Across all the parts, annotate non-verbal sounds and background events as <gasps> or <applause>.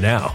now.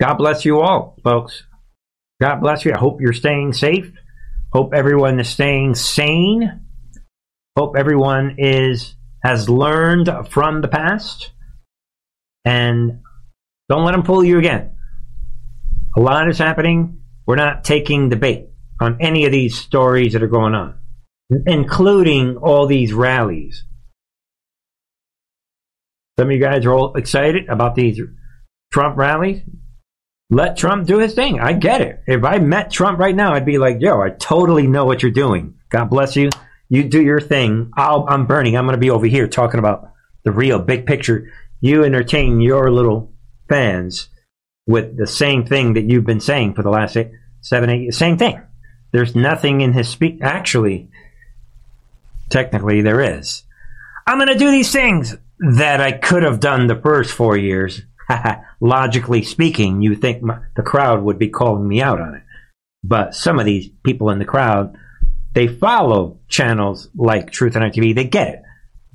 God bless you all, folks. God bless you. I hope you're staying safe. Hope everyone is staying sane. Hope everyone is has learned from the past. And don't let them fool you again. A lot is happening. We're not taking the bait on any of these stories that are going on, including all these rallies. Some of you guys are all excited about these Trump rallies. Let Trump do his thing. I get it. If I met Trump right now, I'd be like, yo, I totally know what you're doing. God bless you. You do your thing. i am burning. I'm going to be over here talking about the real big picture. You entertain your little fans with the same thing that you've been saying for the last eight, seven, eight, same thing. There's nothing in his speech. Actually, technically, there is. I'm going to do these things that I could have done the first four years. <laughs> Logically speaking, you think my, the crowd would be calling me out on it. But some of these people in the crowd, they follow channels like Truth and TV. They get it.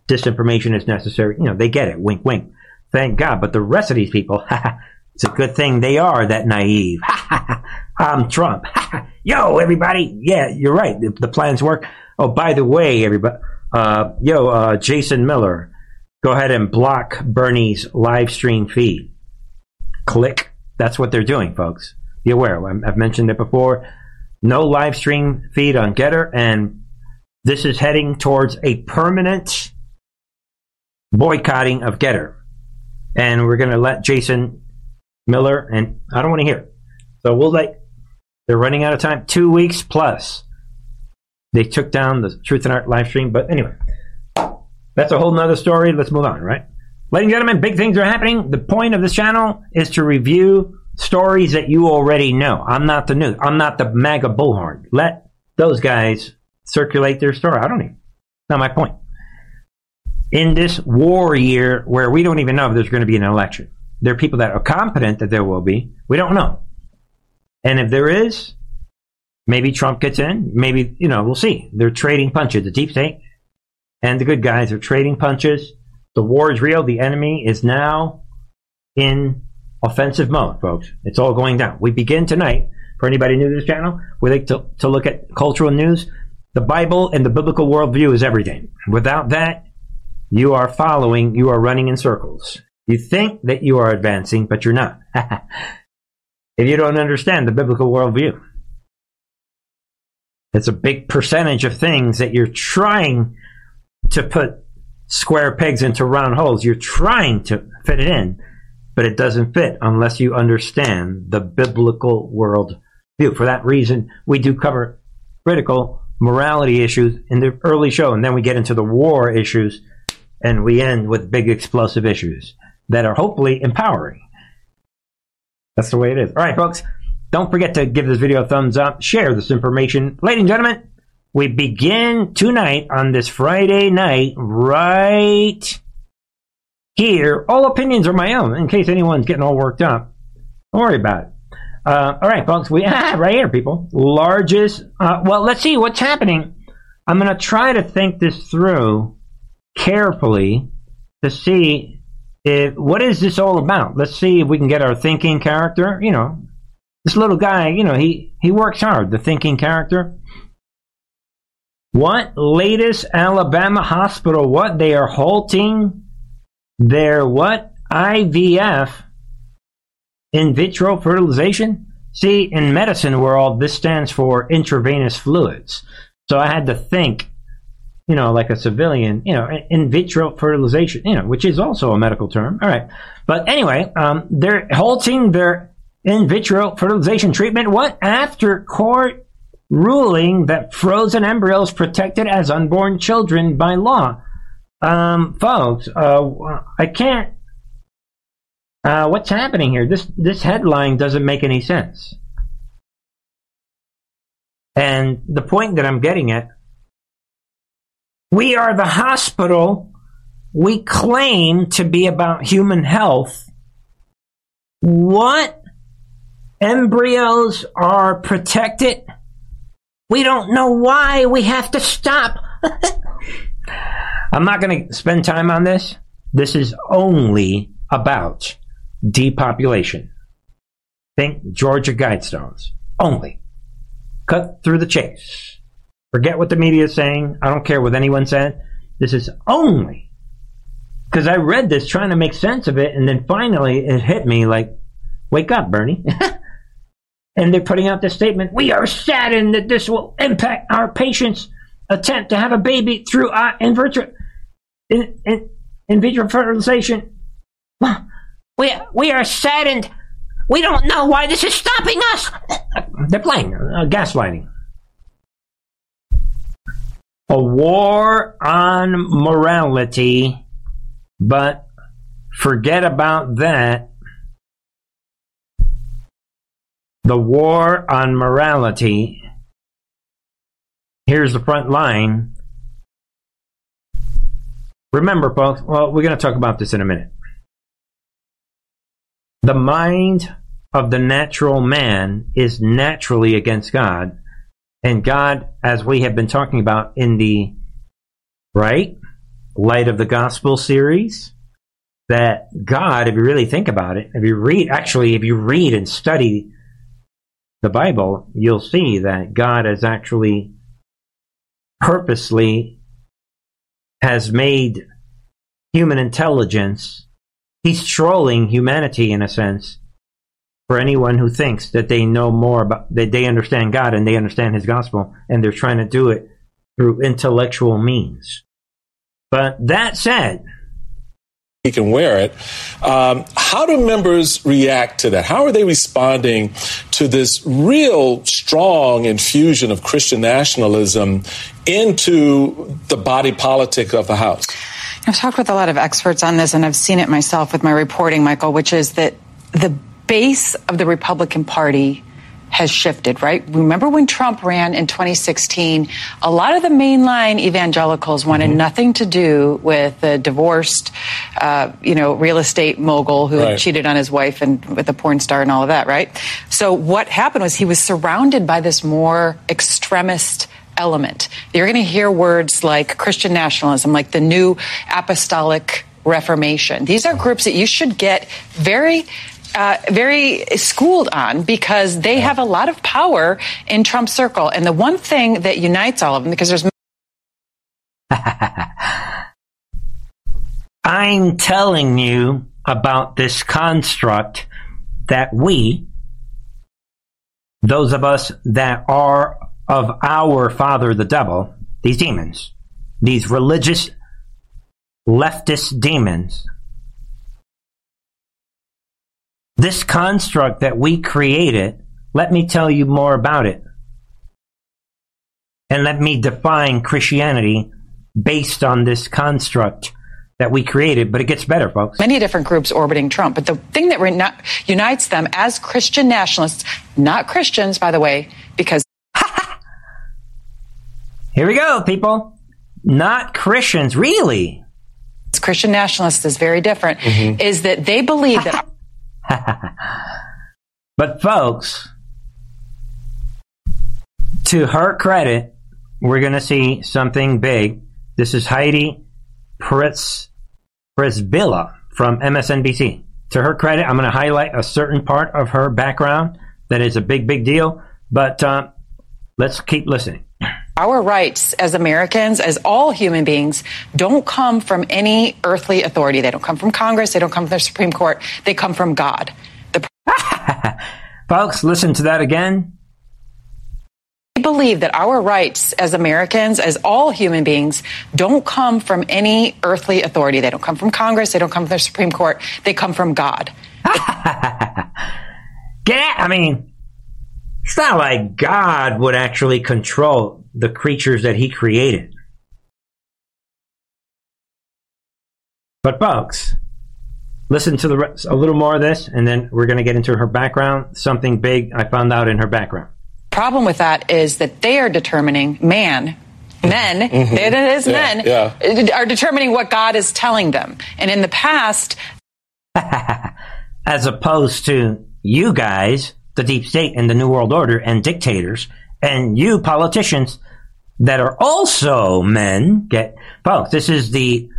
Disinformation is necessary. You know, they get it. Wink, wink. Thank God. But the rest of these people, <laughs> it's a good thing they are that naive. <laughs> I'm Trump. yo, everybody. Yeah, you're right. The, the, plans work. Oh, by the way, everybody. Uh, yo, uh, Jason Miller, go ahead and block Bernie's live stream feed. Click. That's what they're doing, folks. Be aware. I've mentioned it before. No live stream feed on Gettr, and this is heading towards a permanent boycotting of Gettr. And we're going to let Jason Miller, and I don't want to hear. So we'll let they're running out of time. Two weeks plus. They took down the Truth and Art live stream. But anyway, that's a whole nother story. Let's move on, right? Ladies and gentlemen, big things are happening. The point of this channel is to review stories that you already know. I'm not the news. I'm not the MAGA bullhorn. Let those guys circulate their story. I don't even. Not my point. In this war year where we don't even know if there's going to be an election, there are people that are competent that there will be. We don't know. And if there is, maybe Trump gets in. Maybe, you know, we'll see. They're trading punches. The deep state and the good guys are trading punches. The war is real. The enemy is now in offensive mode, folks. It's all going down. We begin tonight. For anybody new to this channel, we like to, to look at cultural news. The Bible and the biblical worldview is everything. Without that, you are following, you are running in circles. You think that you are advancing, but you're not. <laughs> if you don't understand the biblical worldview. It's a big percentage of things that you're trying to put square pegs into round holes. You're trying to fit it in, but it doesn't fit unless you understand the biblical world view. For that reason, we do cover critical morality issues in the early show, and then we get into the war issues, and we end with big explosive issues that are hopefully empowering. That's the way it is. All right, folks. Don't forget to give this video a thumbs up, share this information. Ladies and gentlemen, we begin tonight on this Friday night right here. All opinions are my own, in case anyone's getting all worked up. Don't worry about it. Uh, all right, folks. We <laughs> right here, people. Largest. Uh, well, let's see what's happening. I'm going to try to think this through carefully to see if, what is this all about? Let's see if we can get our thinking character. You know, this little guy, you know, he, he works hard, the thinking character. What latest Alabama hospital? What they are halting their what IVF in vitro fertilization? See, in medicine world, this stands for intravenous fluids. So I had to think you know, like a civilian, you know, in vitro fertilization, you know, which is also a medical term. All right. But anyway, um, they're halting their in vitro fertilization treatment. What? After court ruling that frozen embryos protected as unborn children by law. Um, folks, uh, I can't Uh, what's happening here? This this headline doesn't make any sense. And the point that I'm getting at, we are the hospital. We claim to be about human health. What? Embryos are protected? We don't know why we have to stop. <laughs> I'm not going to spend time on this. This is only about depopulation. Think Georgia Guidestones. Only. Cut through the chase. Forget what the media is saying. I don't care what anyone said. This is only because I read this trying to make sense of it, and then finally it hit me like, wake up, Bernie. <laughs> and they're putting out this statement We are saddened that this will impact our patients' attempt to have a baby through uh, in vitro, in, in, in vitro fertilization. We, we are saddened. We don't know why this is stopping us. They're playing uh, gaslighting. A war on morality, but forget about that. The war on morality. Here's the front line. Remember, folks, well, we're going to talk about this in a minute. The mind of the natural man is naturally against God. And God, as we have been talking about in the right light of the gospel series, that God, if you really think about it, if you read, actually, if you read and study the Bible, you'll see that God has actually purposely has made human intelligence he's trolling humanity in a sense for anyone who thinks that they know more about that they understand God and they understand his gospel and they're trying to do it through intellectual means. But that said, he can wear it. Um, how do members react to that? How are they responding to this real strong infusion of Christian nationalism into the body politic of the House? I've talked with a lot of experts on this, and I've seen it myself with my reporting, Michael, which is that the base of the Republican Party has shifted, right? Remember when Trump ran in 2016? A lot of the mainline evangelicals wanted mm-hmm. nothing to do with the divorced, uh, you know, real estate mogul who right. cheated on his wife and with a porn star and all of that, right? So what happened was he was surrounded by this more extremist element. You're going to hear words like Christian nationalism, like the new apostolic reformation. These are groups that you should get very uh, very schooled on because they have a lot of power in Trump's circle. And the one thing that unites all of them, because there's <laughs> I'm telling you about this construct that we, those of us that are of our father, the devil, these demons, these religious leftist demons, this construct that we created, let me tell you more about it. And let me define Christianity based on this construct that we created, but it gets better, folks. Many different groups orbiting Trump, but the thing that re- unites them as Christian nationalists, not Christians, by the way, because <laughs> here we go, people. Not Christians, really. Christian nationalists is very different. Mm-hmm. Is that they believe that. <laughs> <laughs> but folks, to her credit, we're going to see something big. This is Heidi Pritz Przybyla from MSNBC. To her credit, I'm going to highlight a certain part of her background that is a big, big deal. But uh, let's keep listening. Our rights as Americans, as all human beings, don't come from any earthly authority. They don't come from Congress. They don't come from the Supreme Court. They come from God. The- <laughs> Folks, listen to that again. We believe that our rights as Americans, as all human beings, don't come from any earthly authority. They don't come from Congress. They don't come from the Supreme Court. They come from God. <laughs> Get out. I mean, it's not like God would actually control the creatures that he created. But, folks, listen to the rest, a little more of this, and then we're going to get into her background. Something big I found out in her background. Problem with that is that they are determining man. Men, Mm-hmm. it is Yeah, men, yeah. are determining what God is telling them. And in the past, <laughs> as opposed to you guys, the deep state and the New World Order and dictators, and you politicians that are also men. Get folks, this is the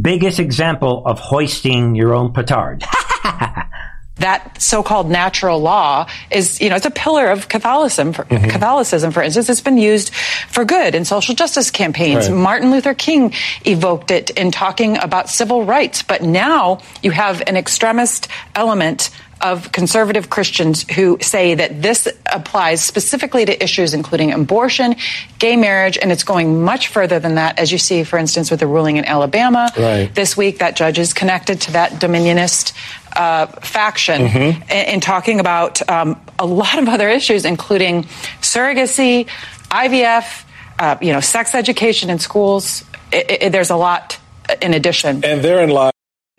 biggest example of hoisting your own petard. <laughs> that so-called natural law is, you know, it's a pillar of Catholicism. For, Mm-hmm. Catholicism, for instance, it's been used for good in social justice campaigns. Right. Martin Luther King evoked it in talking about civil rights. But now you have an extremist element of conservative Christians who say that this applies specifically to issues including abortion, gay marriage, and it's going much further than that, as you see, for instance, with the ruling in Alabama Right. this week. That judge is connected to that dominionist uh, faction Mm-hmm. in, in talking about um, a lot of other issues, including surrogacy, IVF, uh, you know, sex education in schools. I I there's a lot in addition. And therein lies <laughs>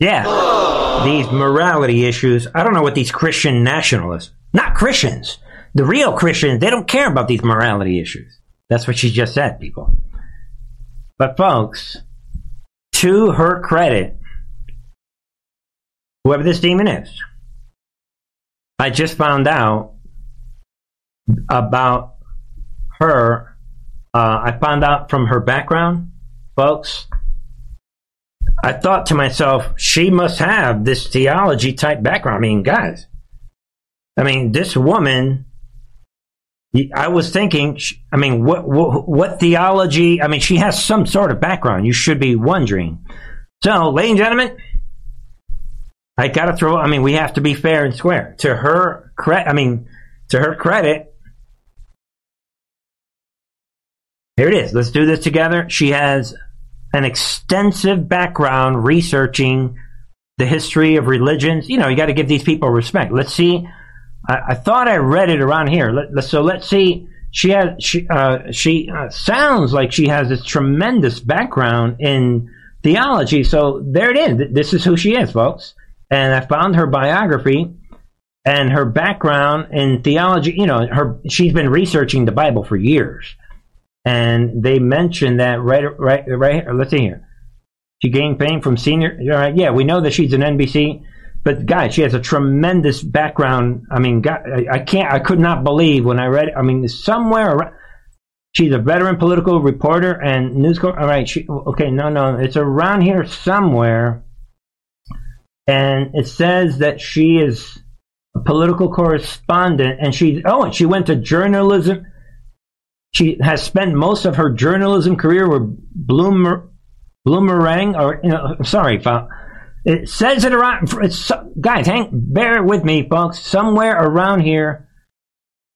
yeah, these morality issues. I don't know what these Christian nationalists, not Christians, the real Christians, they don't care about these morality issues. That's what she just said, people. But folks, to her credit, whoever this demon is, I just found out about her. Uh, I found out from her background, folks. I thought to myself, she must have this theology type background. I mean, guys, I mean, this woman. I was thinking, I mean, what, what what theology? I mean, she has some sort of background. You should be wondering. So, ladies and gentlemen, I got to throw. I mean, we have to be fair and square. To her credit, I mean, to her credit, here it is. Let's do this together. She has an extensive background researching the history of religions. You know, you got to give these people respect. Let's see. I, I thought I read it around here. Let, so let's see. She has she uh, she uh, sounds like she has this tremendous background in theology. So there it is. This is who she is, folks. And I found her biography and her background in theology. You know, her she's been researching the Bible for years and they mentioned that right, right, right. Here. Let's see here. She gained fame from senior. Right, yeah, we know that she's an NBC, but guys, she has a tremendous background. I mean, God, I, I can't, I could not believe when I read. I mean, somewhere around. She's a veteran political reporter and news. Co- all right, she, okay, no, no, it's around here somewhere, and it says that she is a political correspondent, and she, oh, and she went to journalism. She has spent most of her journalism career with Bloomer, Bloomerang, or you know, sorry, it says it around. It's, guys, hang, bear with me, folks. Somewhere around here,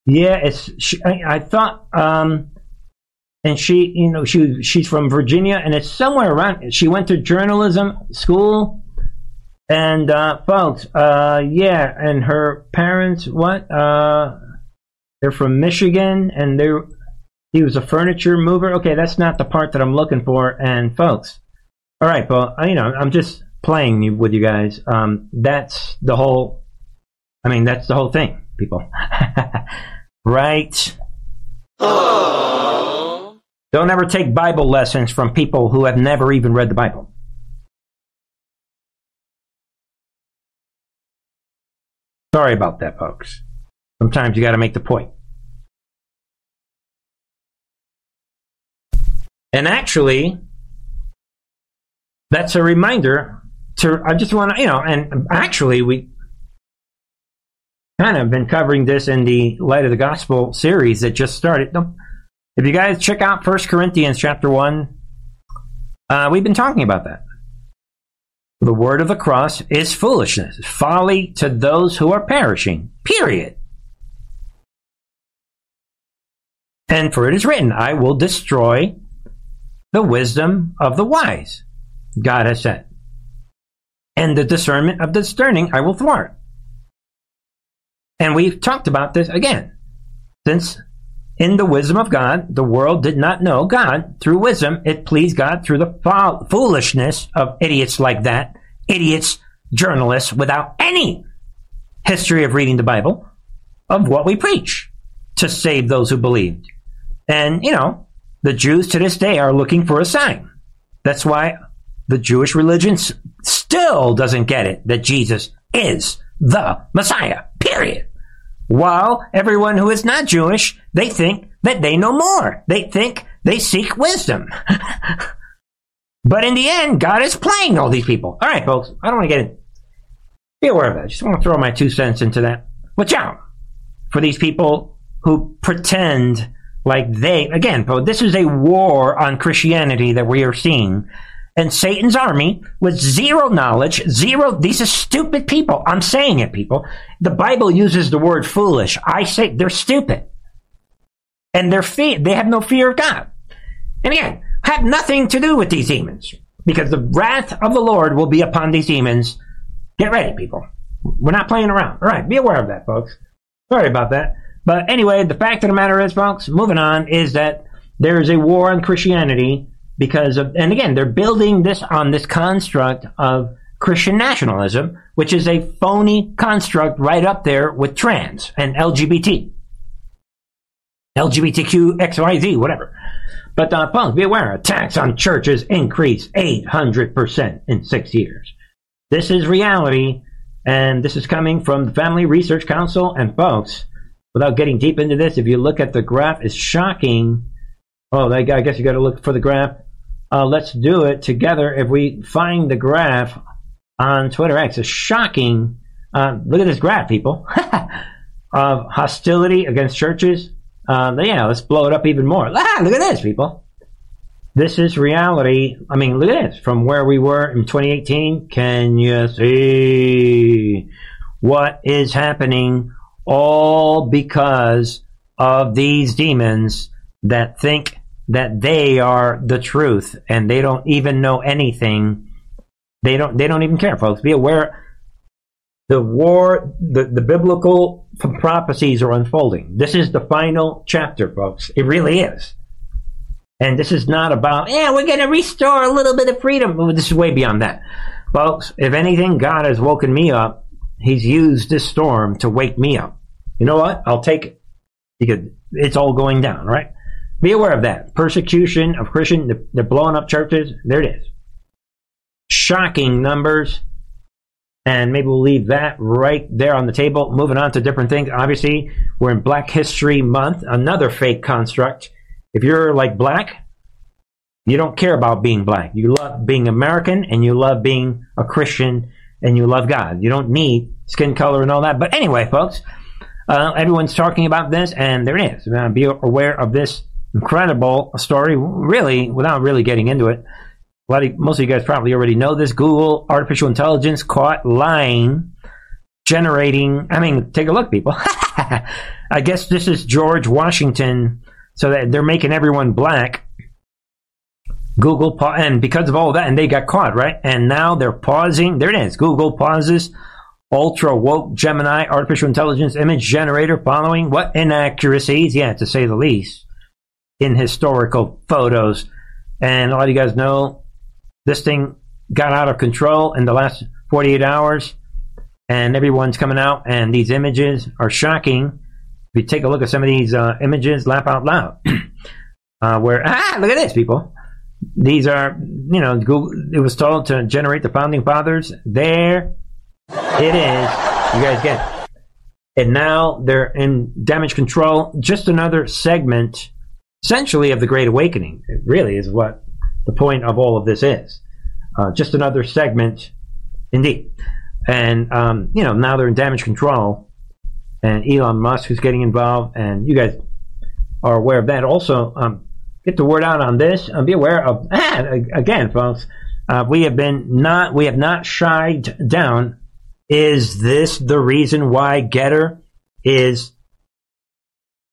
yeah, it's. She, I, I thought, um, and she, you know, she she's from Virginia, and it's somewhere around. She went to journalism school, and uh, folks, uh, yeah, and her parents, what? Uh, they're from Michigan, and they're he was a furniture mover. Okay, that's not the part that I'm looking for. And folks, all right, well, you know, I'm just playing with you guys. Um, that's the whole. I mean, that's the whole thing, people. <laughs> right? Don't ever take Bible lessons from people who have never even read the Bible. Sorry about that, folks. Sometimes you got to make the point. And actually, that's a reminder to, I just want to, you know, and actually, we kind of been covering this in the Light of the Gospel series that just started. If you guys check out First Corinthians chapter 1, uh, we've been talking about that. The word of the cross is foolishness, folly to those who are perishing, period. And for it is written, I will destroy the wisdom of the wise, God has said. And the discernment of the discerning I will thwart. And we've talked about this again since in the wisdom of God, the world did not know God. Through wisdom, it pleased God through the fo- foolishness of idiots like that, idiots, journalists without any history of reading the Bible, of what we preach to save those who believed. And, you know, the Jews to this day are looking for a sign. That's why the Jewish religion still doesn't get it that Jesus is the Messiah, period. While everyone who is not Jewish, they think that they know more. They think they seek wisdom. <laughs> but in the end, God is playing all these people. All right, folks, I don't want to get in. Be aware of that. I just want to throw my two cents into that. Watch out for these people who pretend like they, again, this is a war on Christianity that we are seeing and Satan's army with zero knowledge, zero, these are stupid people. I'm saying it, people. The Bible uses the word foolish. I say they're stupid. And they're fe- they have no fear of God. And again, have nothing to do with these demons because the wrath of the Lord will be upon these demons. Get ready, people. We're not playing around. All right, be aware of that, folks. Sorry about that. But anyway, the fact of the matter is, folks, moving on, is that there is a war on Christianity because of, and again, they're building this on this construct of Christian nationalism, which is a phony construct right up there with trans and LGBT. LGBTQ, XYZ, whatever. But uh, folks, be aware, attacks on churches increase 800% in six years. This is reality, and this is coming from the Family Research Council. And folks, without getting deep into this, if you look at the graph, it's shocking. Oh, I guess you got to look for the graph uh, let's do it together. If we find the graph on Twitter X, it's shocking. Uh, look at this graph, people, <laughs> of hostility against churches. Uh, yeah, let's blow it up even more. <laughs> Ah, look at this, people. This is reality. I mean, look at this. From where we were in 2018, can you see what is happening? All because of these demons that think that they are the truth and they don't even know anything. They don't they don't even care, folks. Be aware the war the, the biblical prophecies are unfolding. This is the final chapter, folks. It really is. And this is not about, yeah, we're going to restore a little bit of freedom. This is way beyond that. Folks, if anything, God has woken me up. He's used this storm to wake me up. You know what? I'll take it. Because it's all going down, right? Be aware of that. Persecution of Christian, they're blowing up churches. There it is. Shocking numbers. And maybe we'll leave that right there on the table. Moving on to different things. Obviously, we're in Black History Month, another fake construct. If you're like black, you don't care about being black. You love being American and you love being a Christian and you love God. You don't need skin color and all that. But anyway, folks, uh, everyone's talking about this, and there it is. Uh, be aware of this incredible story, really, without really getting into it. A lot of, most of you guys probably already know this. Google artificial intelligence caught lying, generating. I mean, take a look, people. <laughs> I guess this is George Washington, so that they're making everyone black. Google and because of all of that, and they got caught, right? And now they're pausing. There it is. Google pauses ultra woke Gemini artificial intelligence image generator following what inaccuracies? Yeah, to say the least in historical photos. And a lot of you guys know this thing got out of control in the last 48 hours, and everyone's coming out, and these images are shocking. If you take a look at some of these uh, images, laugh out loud. <clears throat> uh, where, ah, look at this, people. These are, you know, Google, it was told to generate the founding fathers. There it is. You guys get it. And now they're in damage control. Just another segment essentially of the Great Awakening. It really is what the point of all of this is. Uh, just another segment, indeed. And, um, you know, now they're in damage control, and Elon Musk is getting involved, and you guys are aware of that. Also, um, get the word out on this, and be aware of, <laughs> again, folks, uh, we have been not, we have not shied down. Is this the reason why Gettr is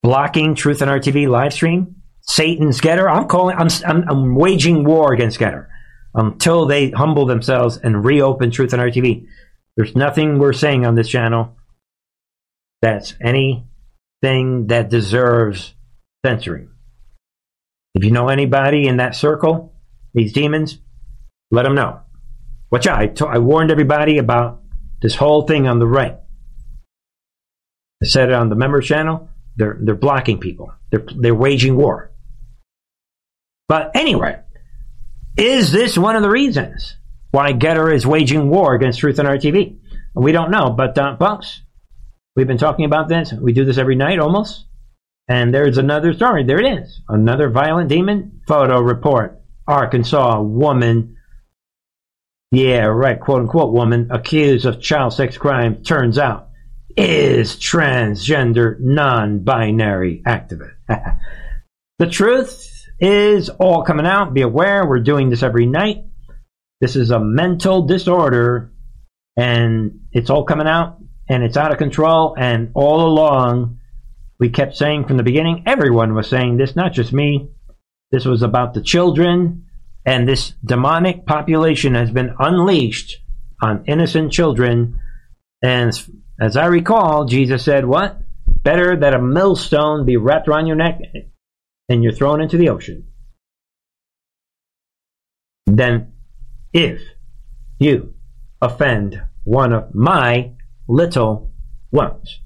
blocking Truth and Art TV live stream? Satan's Gettr. I'm calling. I'm, I'm, I'm waging war against Gettr until they humble themselves and reopen Truth and Art TV. There's nothing we're saying on this channel that's anything that deserves censoring. If you know anybody in that circle, these demons, let them know. Watch out. I, t- I warned everybody about this whole thing on the right. I said it on the member channel. They're, they're blocking people. They're, they're waging war. But anyway, is this one of the reasons why Gettr is waging war against Truth and Art TV? We don't know, but uh, folks, we've been talking about this. We do this every night almost. And there's another story. There it is. Another violent demon photo report. Arkansas woman, yeah, right, quote unquote woman, accused of child sex crime, turns out is transgender non binary activist. <laughs> the truth is all coming out. Be aware, we're doing this every night. This is a mental disorder, and it's all coming out, and it's out of control. And all along, we kept saying from the beginning, everyone was saying this, not just me. This was about the children, and this demonic population has been unleashed on innocent children. And as I recall, Jesus said, What? Better that a millstone be wrapped around your neck and you're thrown into the ocean than if you offend one of my little ones.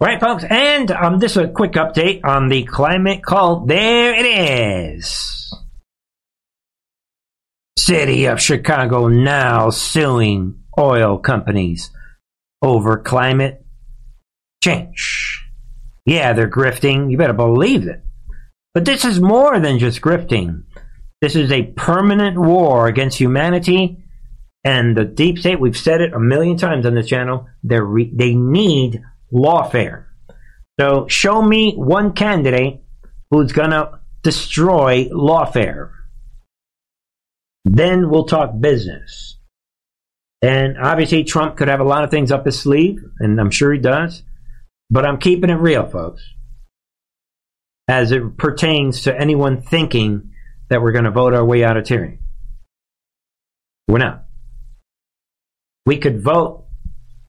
Right, folks, and um, this is a quick update on the climate cult. There it is. City of Chicago now suing oil companies over climate change. Yeah, they're grifting. You better believe it. But this is more than just grifting. This is a permanent war against humanity and the deep state. We've said it a million times on this channel. They re- they need lawfare. So show me one candidate who's gonna destroy lawfare. Then we'll talk business. And obviously, Trump could have a lot of things up his sleeve, and I'm sure he does. But I'm keeping it real, folks, as it pertains to anyone thinking that we're going to vote our way out of tyranny. We're not. We could vote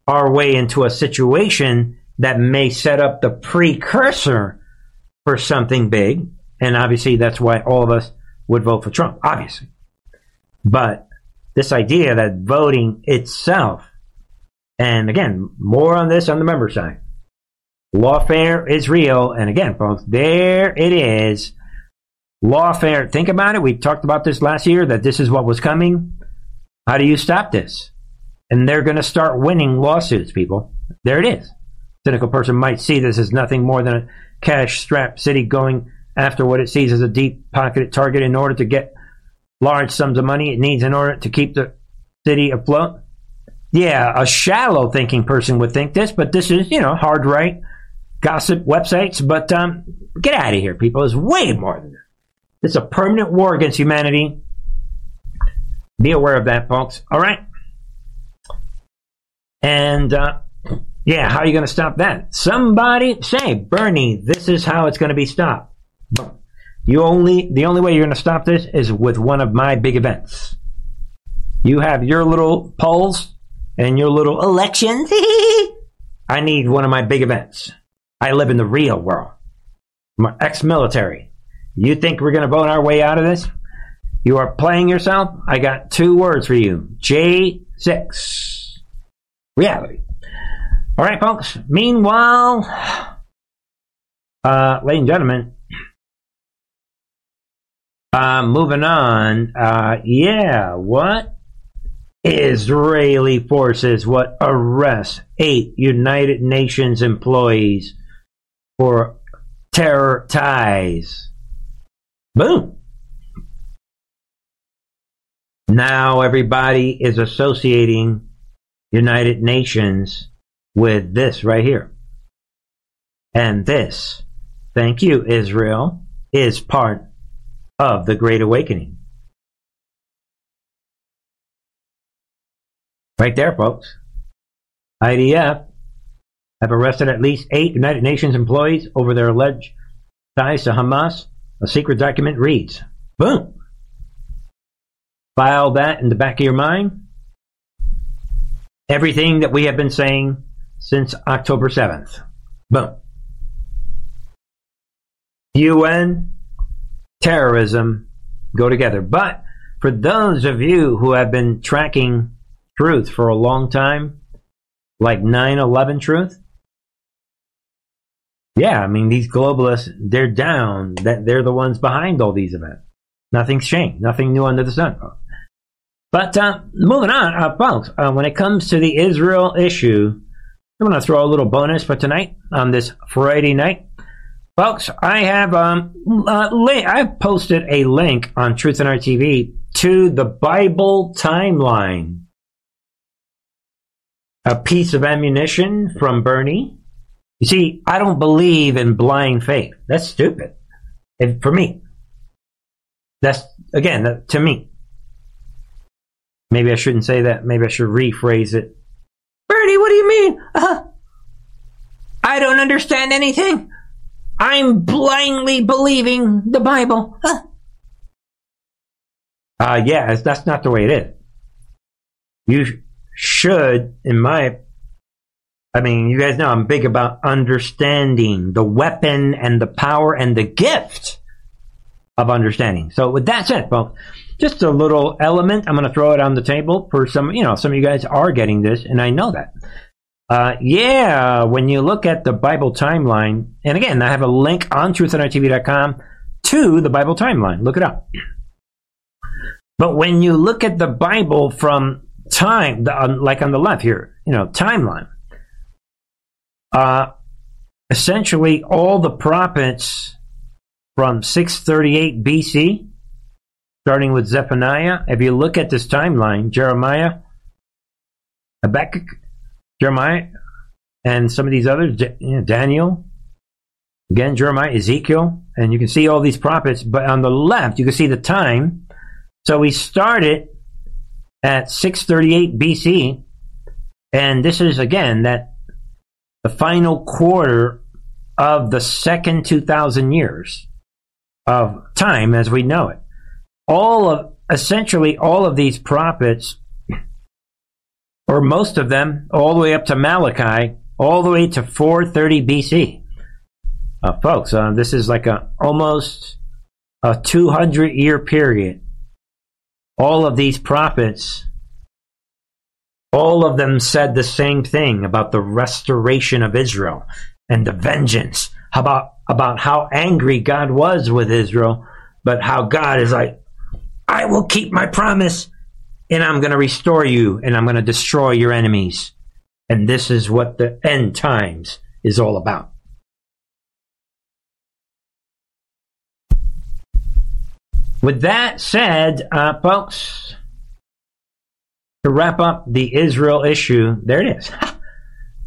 our way into a situation that may set up the precursor for something big. And obviously, that's why all of us would vote for Trump, obviously. But this idea that voting itself, and again, more on this on the member side. Lawfare is real, and again, folks, there it is. Lawfare, think about it. We talked about this last year that this is what was coming. How do you stop this? And they're going to start winning lawsuits, people. There it is. Cynical person might see this as nothing more than a cash strapped city going after what it sees as a deep pocketed target in order to get large sums of money it needs in order to keep the city afloat? Yeah, a shallow thinking person would think this, but this is, you know, hard right gossip websites. But um, get out of here, people. It's way more than that. It's a permanent war against humanity. Be aware of that, folks. All right. And uh, yeah, how are you going to stop that? Somebody say, Bernie, this is how it's going to be stopped. You only the only way you're going to stop this is with one of my big events. You have your little polls and your little elections. <laughs> I need one of my big events. I live in the real world. I'm ex-military. You think we're going to vote our way out of this? You are playing yourself. I got two words for you. J6. Reality. All right, folks. Meanwhile, uh, ladies and gentlemen, uh, moving on. Uh, yeah, what? Israeli forces what arrest eight United Nations employees for terror ties. Boom. Now everybody is associating United Nations with this right here. And this, thank you, Israel, is part of the Great Awakening. Right there, folks. IDF have arrested at least eight United Nations employees over their alleged ties to Hamas. A secret document reads, boom. File that in the back of your mind. Everything that we have been saying since October 7th. Boom. UN, terrorism go together. But for those of you who have been tracking truth for a long time, like 9 11 truth, yeah, I mean, these globalists, they're down. That They're the ones behind all these events. Nothing's changed. Nothing new under the sun. But uh, moving on, uh, folks, uh, when it comes to the Israel issue, I'm going to throw a little bonus for tonight on this Friday night. Folks, I have um, uh, li- I've posted a link on Truth and Art TV to the Bible timeline. A piece of ammunition from Bernie. You see, I don't believe in blind faith. That's stupid. If, for me. That's, again, that, to me. Maybe I shouldn't say that. Maybe I should rephrase it. Bernie, what do you mean? Uh, I don't understand anything. I'm blindly believing the Bible. Huh? Uh, yeah, that's not the way it is. You should, in my, I mean, you guys know I'm big about understanding the weapon and the power and the gift of understanding. So with that said, well, just a little element. I'm going to throw it on the table for some, you know, some of you guys are getting this, and I know that. Uh, yeah, when you look at the Bible timeline, and again, I have a link on truthandarttv.com to the Bible timeline. Look it up. But when you look at the Bible from time, like on the left here, you know, timeline, uh, essentially all the prophets from 638 BC, starting with Zephaniah. If you look at this timeline, Jeremiah, Habakkuk, Jeremiah, and some of these others, Daniel, again, Jeremiah, Ezekiel, and you can see all these prophets. But on the left, you can see the time. So we started at 638 BC, and this is again that the final quarter of the second 2,000 years of time as we know it. All of essentially all of these prophets or most of them, all the way up to Malachi, all the way to 430 BC. Uh, folks, uh, this is like a almost a 200 year period. All of these prophets, all of them said the same thing about the restoration of Israel and the vengeance. About about how angry God was with Israel, but how God is like, I will keep my promise and I'm going to restore you and I'm going to destroy your enemies. And this is what the end times is all about. With that said, uh, folks, to wrap up the Israel issue, there it is. <laughs> uh,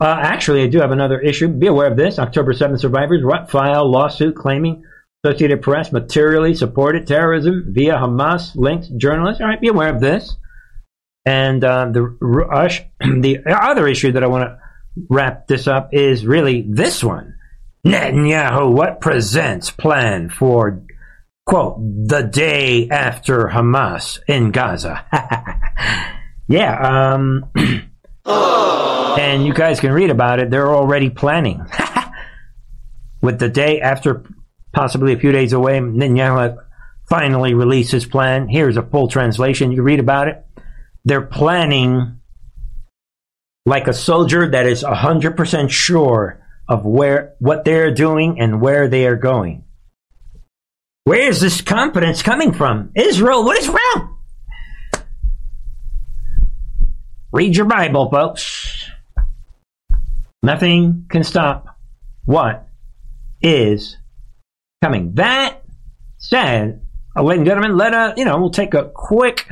actually, I do have another issue. Be aware of this. October 7th survivors, file lawsuit claiming Associated Press materially supported terrorism via Hamas linked journalists. All right, be aware of this. And uh, the <clears throat> the other issue that I want to wrap this up is really this one. Netanyahu, what presents plan for quote the day after Hamas in Gaza? <laughs> yeah, um, <clears throat> and you guys can read about it. They're already planning <laughs> with the day after, possibly a few days away. Netanyahu finally released his plan. Here's a full translation. You can read about it they're planning like a soldier that is 100% sure of where what they're doing and where they are going. Where is this confidence coming from? Israel, what is wrong? Read your Bible, folks. Nothing can stop what is coming. That said, uh, ladies and gentlemen, let us, you know, we'll take a quick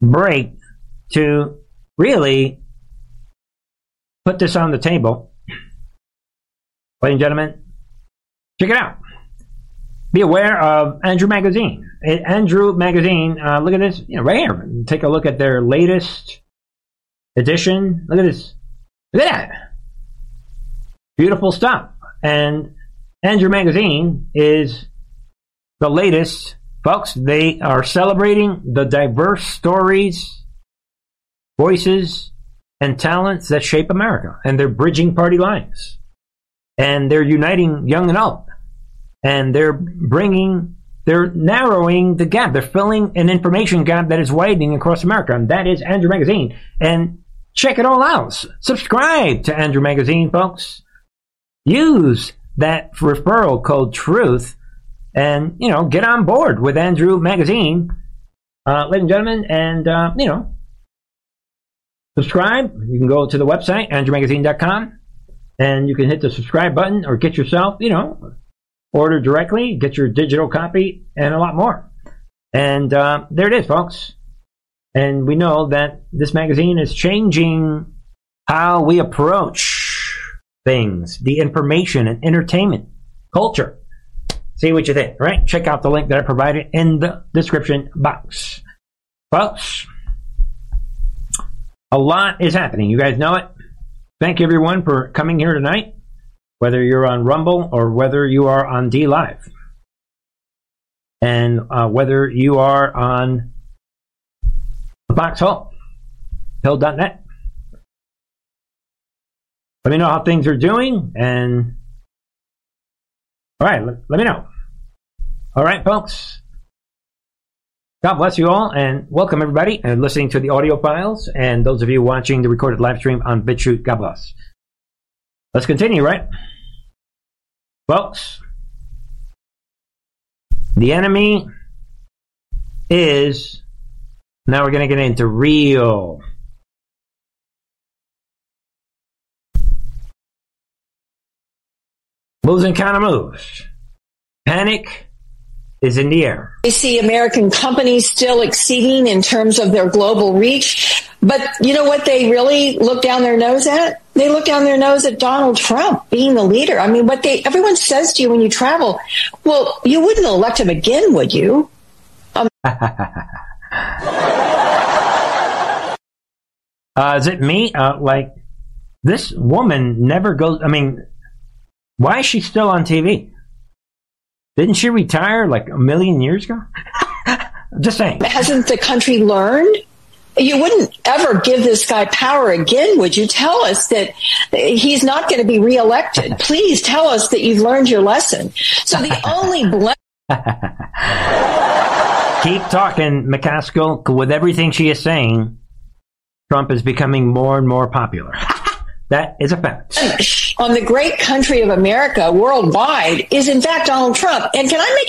break to really put this on the table. Ladies and gentlemen, check it out. Be aware of Andrew Magazine. Andrew Magazine, uh, look at this, you know, right here. Take a look at their latest edition. Look at this. Look at that. Beautiful stuff. And Andrew Magazine is the latest Folks, they are celebrating the diverse stories, voices, and talents that shape America. And they're bridging party lines. And they're uniting young and old. and they're bringing, they're narrowing the gap. They're filling an information gap that is widening across America, and that is Andrew Magazine. And check it all out. Subscribe to Andrew Magazine, folks. Use that referral code TRUTH and, you know, get on board with Andrew Magazine, uh, ladies and gentlemen, and, uh, you know, subscribe. You can go to the website, andrewmagazine.com, and you can hit the subscribe button or get yourself, you know, order directly, get your digital copy, and a lot more. And uh, there it is, folks. And we know that this magazine is changing how we approach things, the information and entertainment culture. See what you think, right? Check out the link that I provided in the description box. Folks, a lot is happening. You guys know it. Thank you everyone for coming here tonight, whether you're on Rumble or whether you are on D Live. And uh, whether you are on the Foxhole, Hill.net. Let me know how things are doing and all right, let, let me know. All right, folks. God bless you all and welcome everybody and listening to the audio files and those of you watching the recorded live stream on BitChute. God bless. Let's continue, right? Folks, the enemy is now we're going to get into real moves and counter moves. Panic is in the air. They see American companies still exceeding in terms of their global reach. But you know what they really look down their nose at? They look down their nose at Donald Trump being the leader. I mean, what they, everyone says to you when you travel, well, you wouldn't elect him again, would you? Um, <laughs> Uh, is it me? Uh, like, this woman never goes. I mean, why is she still on TV? Didn't she retire like a million years ago? <laughs> Just saying. hasn't the country learned? You wouldn't ever give this guy power again, would you? Tell us that he's not going to be reelected. <laughs> Please tell us that you've learned your lesson. So the only <laughs> blame. Keep talking, McCaskill. With everything she is saying, Trump is becoming more and more popular. That is a fact. On the great country of America worldwide is in fact Donald Trump. And can I make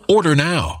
Order now.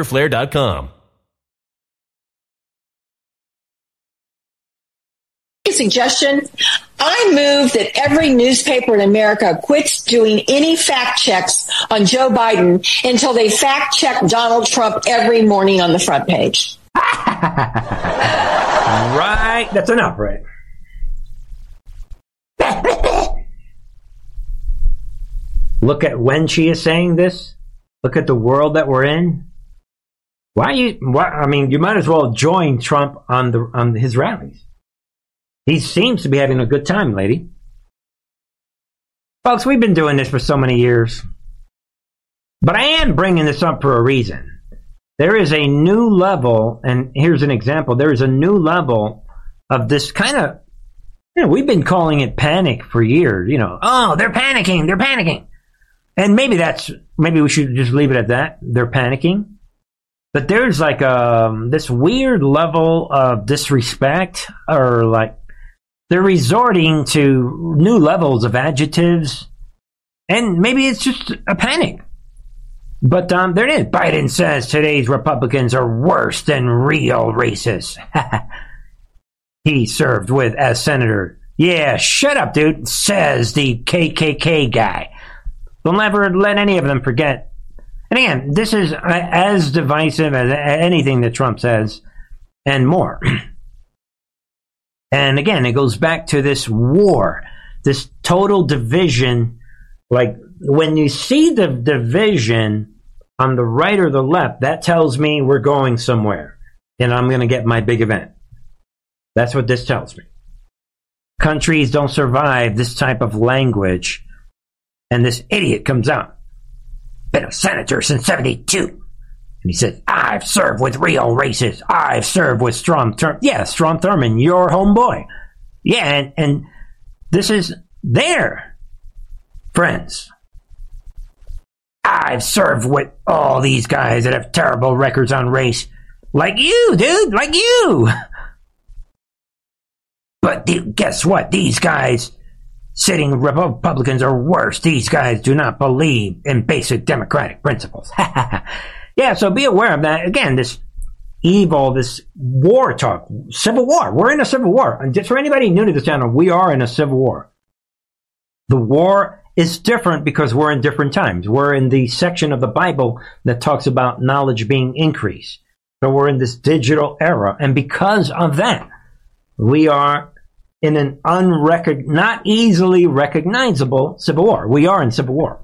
www.fighterflare.com. Suggestion I move that every newspaper in America quits doing any fact checks on Joe Biden until they fact check Donald Trump every morning on the front page. <laughs> right. That's enough, right? <laughs> Look at when she is saying this. Look at the world that we're in. Why you? Why, I mean, you might as well join Trump on the on his rallies. He seems to be having a good time, lady. Folks, we've been doing this for so many years, but I am bringing this up for a reason. There is a new level, and here's an example. There is a new level of this kind of. You know, we've been calling it panic for years. You know, oh, they're panicking, they're panicking, and maybe that's maybe we should just leave it at that. They're panicking but there's like um this weird level of disrespect or like they're resorting to new levels of adjectives and maybe it's just a panic but um, there it is. Biden says today's Republicans are worse than real racists. <laughs> he served with as senator. Yeah, shut up, dude, says the KKK guy. They'll never let any of them forget and again, this is uh, as divisive as anything that Trump says and more. <clears throat> and again, it goes back to this war, this total division. Like when you see the division on the right or the left, that tells me we're going somewhere and I'm going to get my big event. That's what this tells me. Countries don't survive this type of language, and this idiot comes out been a senator since 72. And he said, I've served with real races. I've served with Strom Thurmond. Yeah, Strom Thurmond, your homeboy. Yeah, and, and this is their friends. I've served with all these guys that have terrible records on race. Like you, dude, like you. <laughs> But dude, guess what? These guys Sitting Republicans are worse. These guys do not believe in basic democratic principles. <laughs> yeah, so be aware of that. Again, this evil, this war talk, civil war. We're in a civil war. And just for anybody new to this channel, we are in a civil war. The war is different because we're in different times. We're in the section of the Bible that talks about knowledge being increased. So we're in this digital era. And because of that, we are in an unrecog- not easily recognizable civil war. We are in civil war.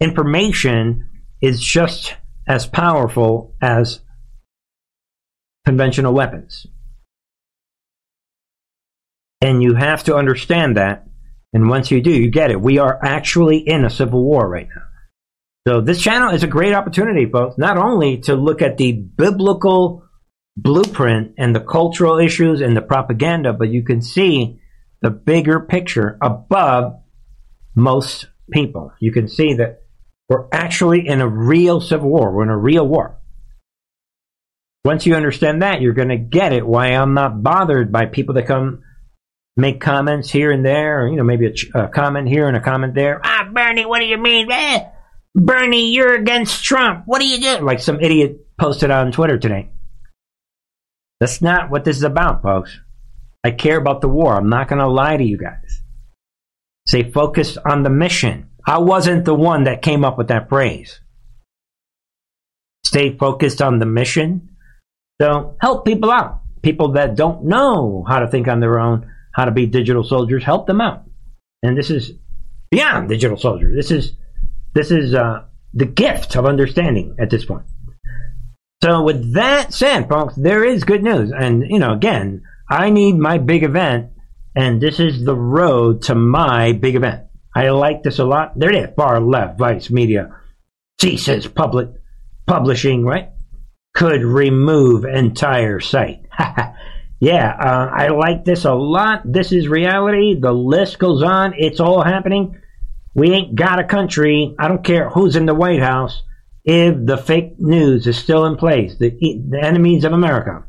Information is just as powerful as conventional weapons. And you have to understand that. And once you do, you get it. We are actually in a civil war right now. So this channel is a great opportunity, folks, not only to look at the biblical blueprint and the cultural issues and the propaganda, but you can see the bigger picture above most people. You can see that we're actually in a real civil war. We're in a real war. Once you understand that, you're going to get it why I'm not bothered by people that come make comments here and there, or, you know, maybe a, ch- a comment here and a comment there. Ah, Bernie, what do you mean? Eh, Bernie, you're against Trump. What do you do? Like some idiot posted on Twitter today. That's not what this is about, folks. I care about the war. I'm not going to lie to you guys. Stay focused on the mission. I wasn't the one that came up with that phrase. Stay focused on the mission. So help people out. People that don't know how to think on their own, how to be digital soldiers, help them out. And this is beyond digital soldiers. This is this is uh, the gift of understanding at this point. So with that said, folks, there is good news. And you know, again, I need my big event, and this is the road to my big event. I like this a lot. There it is, far left, Vice Media, ceases public publishing, right? Could remove entire site. <laughs> yeah, uh, I like this a lot. This is reality. The list goes on. It's all happening. We ain't got a country. I don't care who's in the White House. If the fake news is still in place, the, the enemies of America,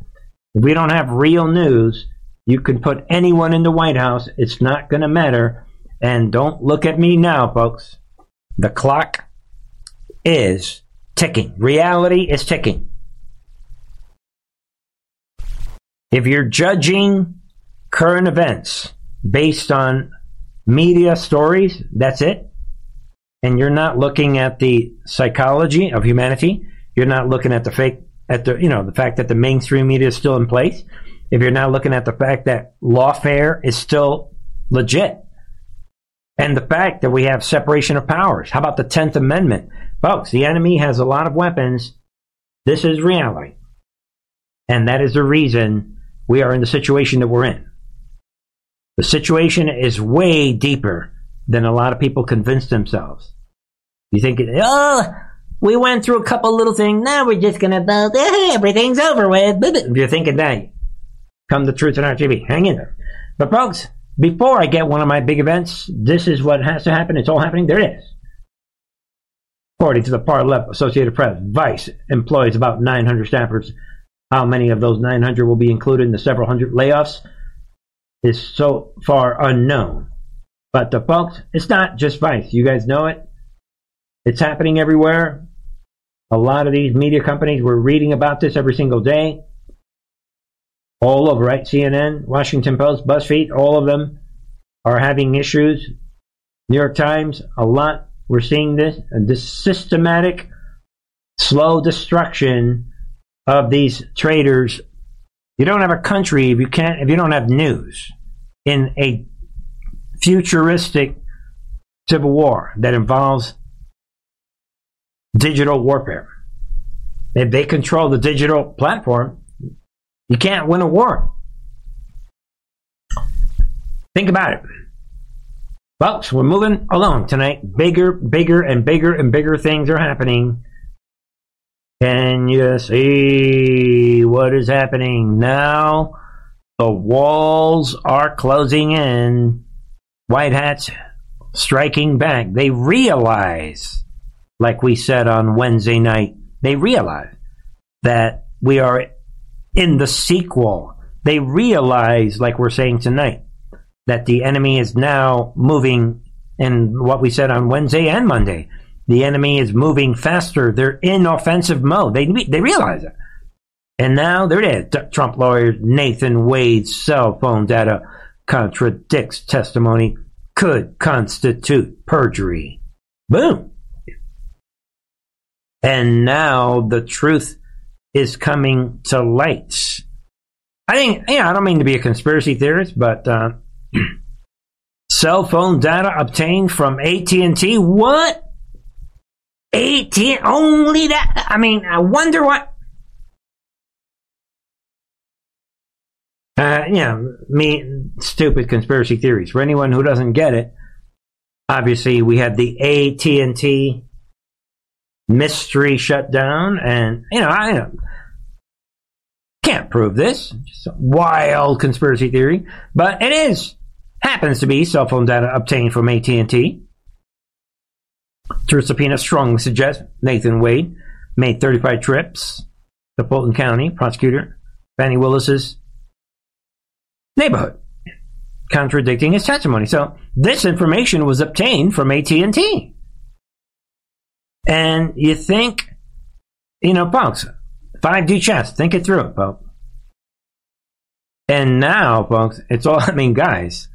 if we don't have real news, you can put anyone in the White House. It's not going to matter. And don't look at me now, folks. The clock is ticking. Reality is ticking. If you're judging current events based on media stories, that's it. And you're not looking at the psychology of humanity. You're not looking at the fake, at the, you know, the fact that the mainstream media is still in place. If you're not looking at the fact that lawfare is still legit. And the fact that we have separation of powers. How about the 10th Amendment? Folks, the enemy has a lot of weapons. This is reality. And that is the reason we are in the situation that we're in. The situation is way deeper than a lot of people convince themselves. You think, oh, we went through a couple little things. Now we're just gonna, uh, <laughs> everything's over with. If you're thinking that, come the truth and Art TV. Hang in there. But folks, before I get one of my big events, this is what has to happen. It's all happening. There it is. According to the far left Associated Press, Vice employs about 900 staffers. How many of those 900 will be included in the several hundred layoffs? is so far unknown. But the folks, it's not just Vice. You guys know it. It's happening everywhere. A lot of these media companies, we're reading about this every single day. All over, right? CNN, Washington Post, BuzzFeed, all of them are having issues. New York Times, a lot. We're seeing this, this systematic, slow destruction of these traders you don't have a country if you can't if you don't have news in a futuristic civil war that involves digital warfare. If they control the digital platform, you can't win a war. Think about it. Folks, we're moving along tonight. Bigger, bigger, and bigger and bigger things are happening can you see what is happening now? The walls are closing in. White hats striking back. They realize, like we said on Wednesday night, they realize that we are in the sequel. They realize, like we're saying tonight, that the enemy is now moving in what we said on Wednesday and Monday the enemy is moving faster. They're in offensive mode. They they realize it. And now there it is. Trump lawyer Nathan Wade's cell phone data contradicts testimony could constitute perjury. Boom. And now the truth is coming to light. I think, yeah, I don't mean to be a conspiracy theorist, but uh, <clears throat> cell phone data obtained from AT&T. What? 18, only that. I mean, I wonder what. Uh, yeah, me, stupid conspiracy theories. For anyone who doesn't get it, obviously we had the AT&T mystery shutdown, and you know, I know, can't prove this. Just wild conspiracy theory, but it is happens to be cell phone data obtained from AT&T. Through subpoena strongly suggests Nathan Wade made 35 trips to Fulton County prosecutor Fani Willis's neighborhood, contradicting his testimony. So this information was obtained from AT&T. And you think, you know, folks, 5G chess, think it through, folks. And now, folks, it's all, <laughs> I mean, guys,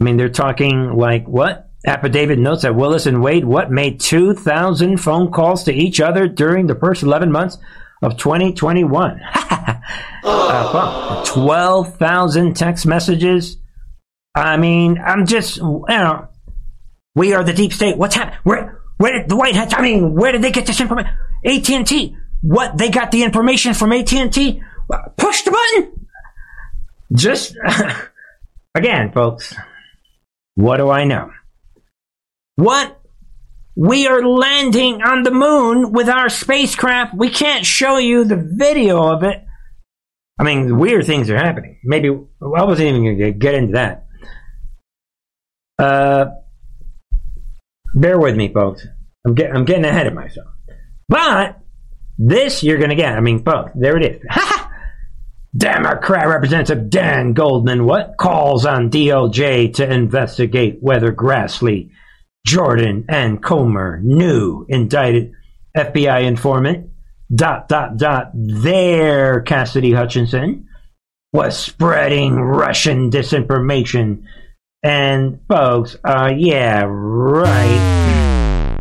I mean, they're talking like what? Affidavit notes that Willis and Wade what made 2,000 phone calls to each other during the first 11 months of 2021. <laughs> uh, 12,000 text messages. I mean, I'm just, you know, we are the deep state. What's happening? Where, where did the White Hats? I mean, where did they get this information? AT and T. What? They got the information from AT and T. Push the button. Just <laughs> again, folks. What do I know? What? We are landing on the moon with our spacecraft. We can't show you the video of it. I mean, weird things are happening. Maybe I wasn't even going to get into that. Uh, bear with me, folks. I'm, get, I'm getting ahead of myself. But this you're going to get. I mean, folks, there it is. <laughs> Ha! Democrat Representative Dan Goldman, what calls on DOJ to investigate whether Grassley, Jordan, and Comer knew indicted FBI informant dot dot dot their Cassidy Hutchinson was spreading Russian disinformation. And folks, uh, yeah, right.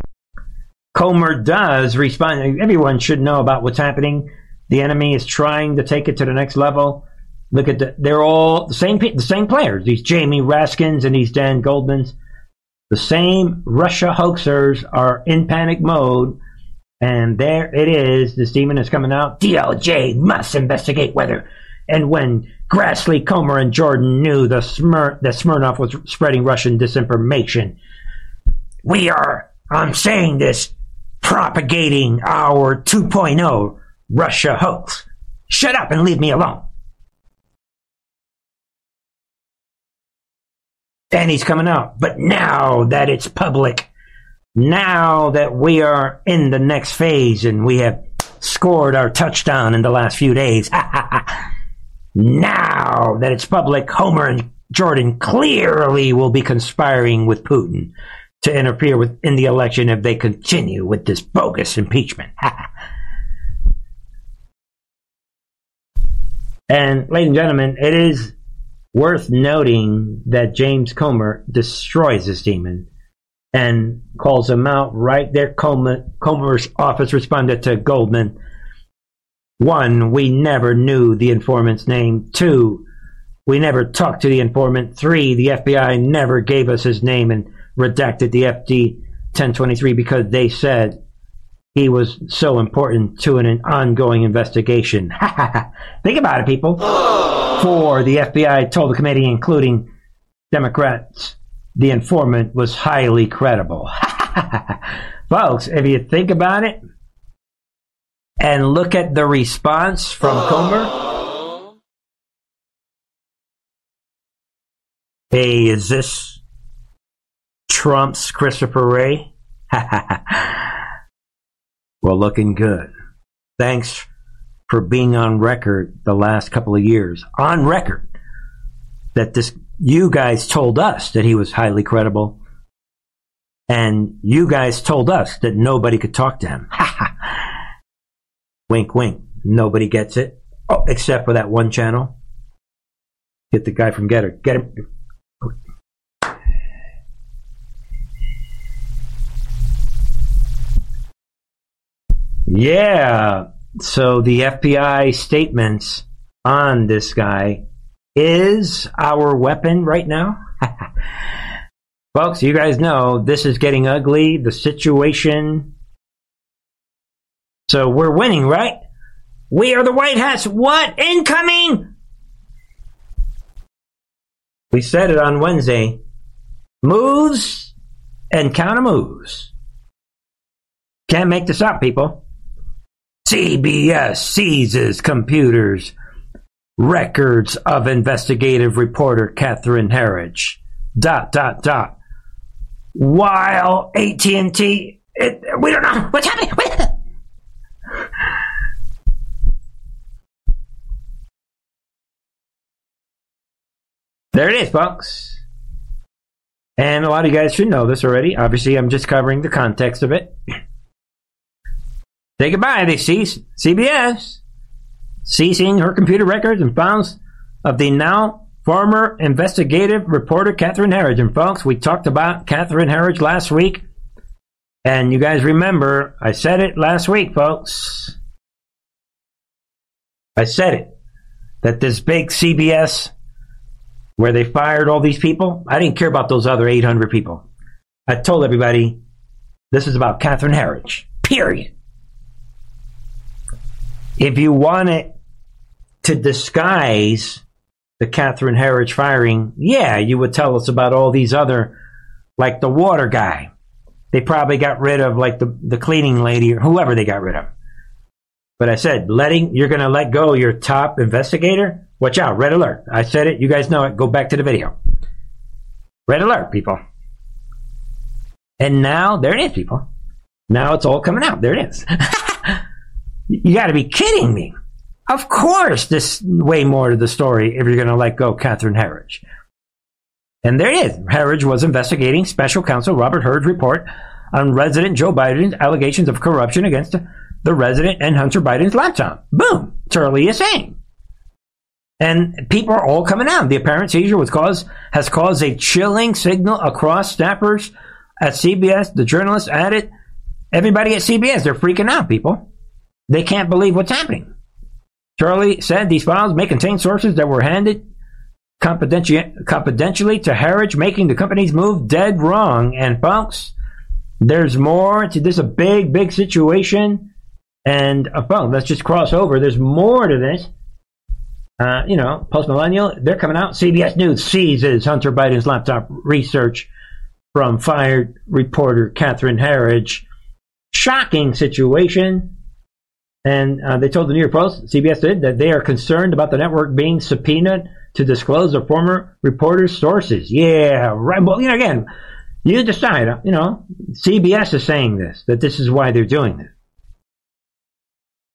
Comer does respond. Everyone should know about what's happening the enemy is trying to take it to the next level. Look at the, they're all the same the same players. These Jamie Raskins and these Dan Goldmans. The same Russia hoaxers are in panic mode. And there it is. This demon is coming out. DOJ must investigate whether and when Grassley, Comer, and Jordan knew the Smir- that Smirnov was spreading Russian disinformation. We are, I'm saying this, propagating our 2.0 Russia hoax. Shut up and leave me alone. And he's coming out. But now that it's public, now that we are in the next phase and we have scored our touchdown in the last few days, now that it's public, Comer and Jordan clearly will be conspiring with Putin to interfere with in the election if they continue with this bogus impeachment. <laughs> And, ladies and gentlemen, it is worth noting that James Comer destroys this demon and calls him out right there. Comer, Comer's office responded to Goldman. One, we never knew the informant's name. Two, we never talked to the informant. Three, the FBI never gave us his name and redacted the FD 1023 because they said he was so important to an, ongoing investigation. Think about it, people. <gasps> For the FBI told the committee, including Democrats, the informant was highly credible. <laughs> Folks, if you think about it and look at the response from Comer. Hey, is this Trump's Christopher Wray? <laughs> Well, looking good. Thanks for being on record the last couple of years. On record that this you guys told us that he was highly credible. And you guys told us that nobody could talk to him. Wink, wink. Nobody gets it. Oh, except for that one channel. Get the guy from Gettr. Get him. Yeah. So the FBI statements on this guy is our weapon right now. <laughs> Folks, you guys know this is getting ugly. The situation. So we're winning, right? We are the White Hats. What? Incoming! We said it on Wednesday. Moves and counter moves. Can't make this up, people. CBS seizes computers, records of investigative reporter Catherine Herridge. Dot dot dot. While AT and T, we don't know what's happening. There it is, folks. And a lot of you guys should know this already. Obviously, I'm just covering the context of it. Say goodbye. They cease CBS ceasing her computer records and files of the now former investigative reporter Catherine Herridge. And folks, we talked about Catherine Herridge last week. And you guys remember, I said it last week, folks. I said it. That this big CBS, where they fired all these people, I didn't care about those other 800 people. I told everybody this is about Catherine Herridge. Period. If you want it to disguise the Catherine Herridge firing, yeah, you would tell us about all these other, like the water guy. They probably got rid of like the, the cleaning lady or whoever they got rid of. But I said, letting, you're going to let go your top investigator? Watch out, red alert. I said it, you guys know it. Go back to the video. Red alert, people. And now, there it is, people. Now it's all coming out. There it is. <laughs> you got to be kidding me. Of course, there's way more to the story if you're going to let go Catherine Herridge. And there it is. Herridge was investigating special counsel Robert Hur's report on resident Joe Biden's allegations of corruption against the resident and Hunter Biden's laptop. Boom. Turley is saying. And people are all coming out. The apparent seizure was caused, has caused a chilling signal across staffers at CBS. The journalists added, everybody at CBS, they're freaking out, people. They can't believe what's happening. Charlie said these files may contain sources that were handed confidenti- confidentially to Herridge, making the company's move dead wrong. And folks, there's more. To, this is a big, big situation. And uh, well, let's just cross over. There's more to this. Uh, you know, post millennial, they're coming out. CBS News seizes Hunter Biden's laptop research from fired reporter Catherine Herridge. Shocking situation. And uh, they told the New York Post, CBS did, that they are concerned about the network being subpoenaed to disclose the former reporter's sources. Yeah, right. Well, you know, again, you decide. You know, CBS is saying this that this is why they're doing this,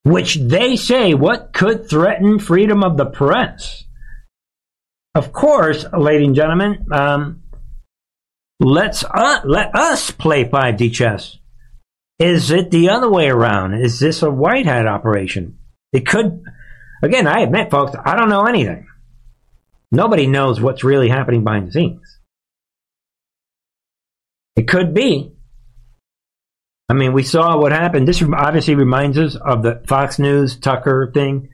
which they say what could threaten freedom of the press. Of course, ladies and gentlemen, um, let's uh, let us play 5D chess. Is it the other way around? Is this a white hat operation? It could. Again, I admit, folks, I don't know anything. Nobody knows what's really happening behind the scenes. It could be. I mean, we saw what happened. This obviously reminds us of the Fox News Tucker thing.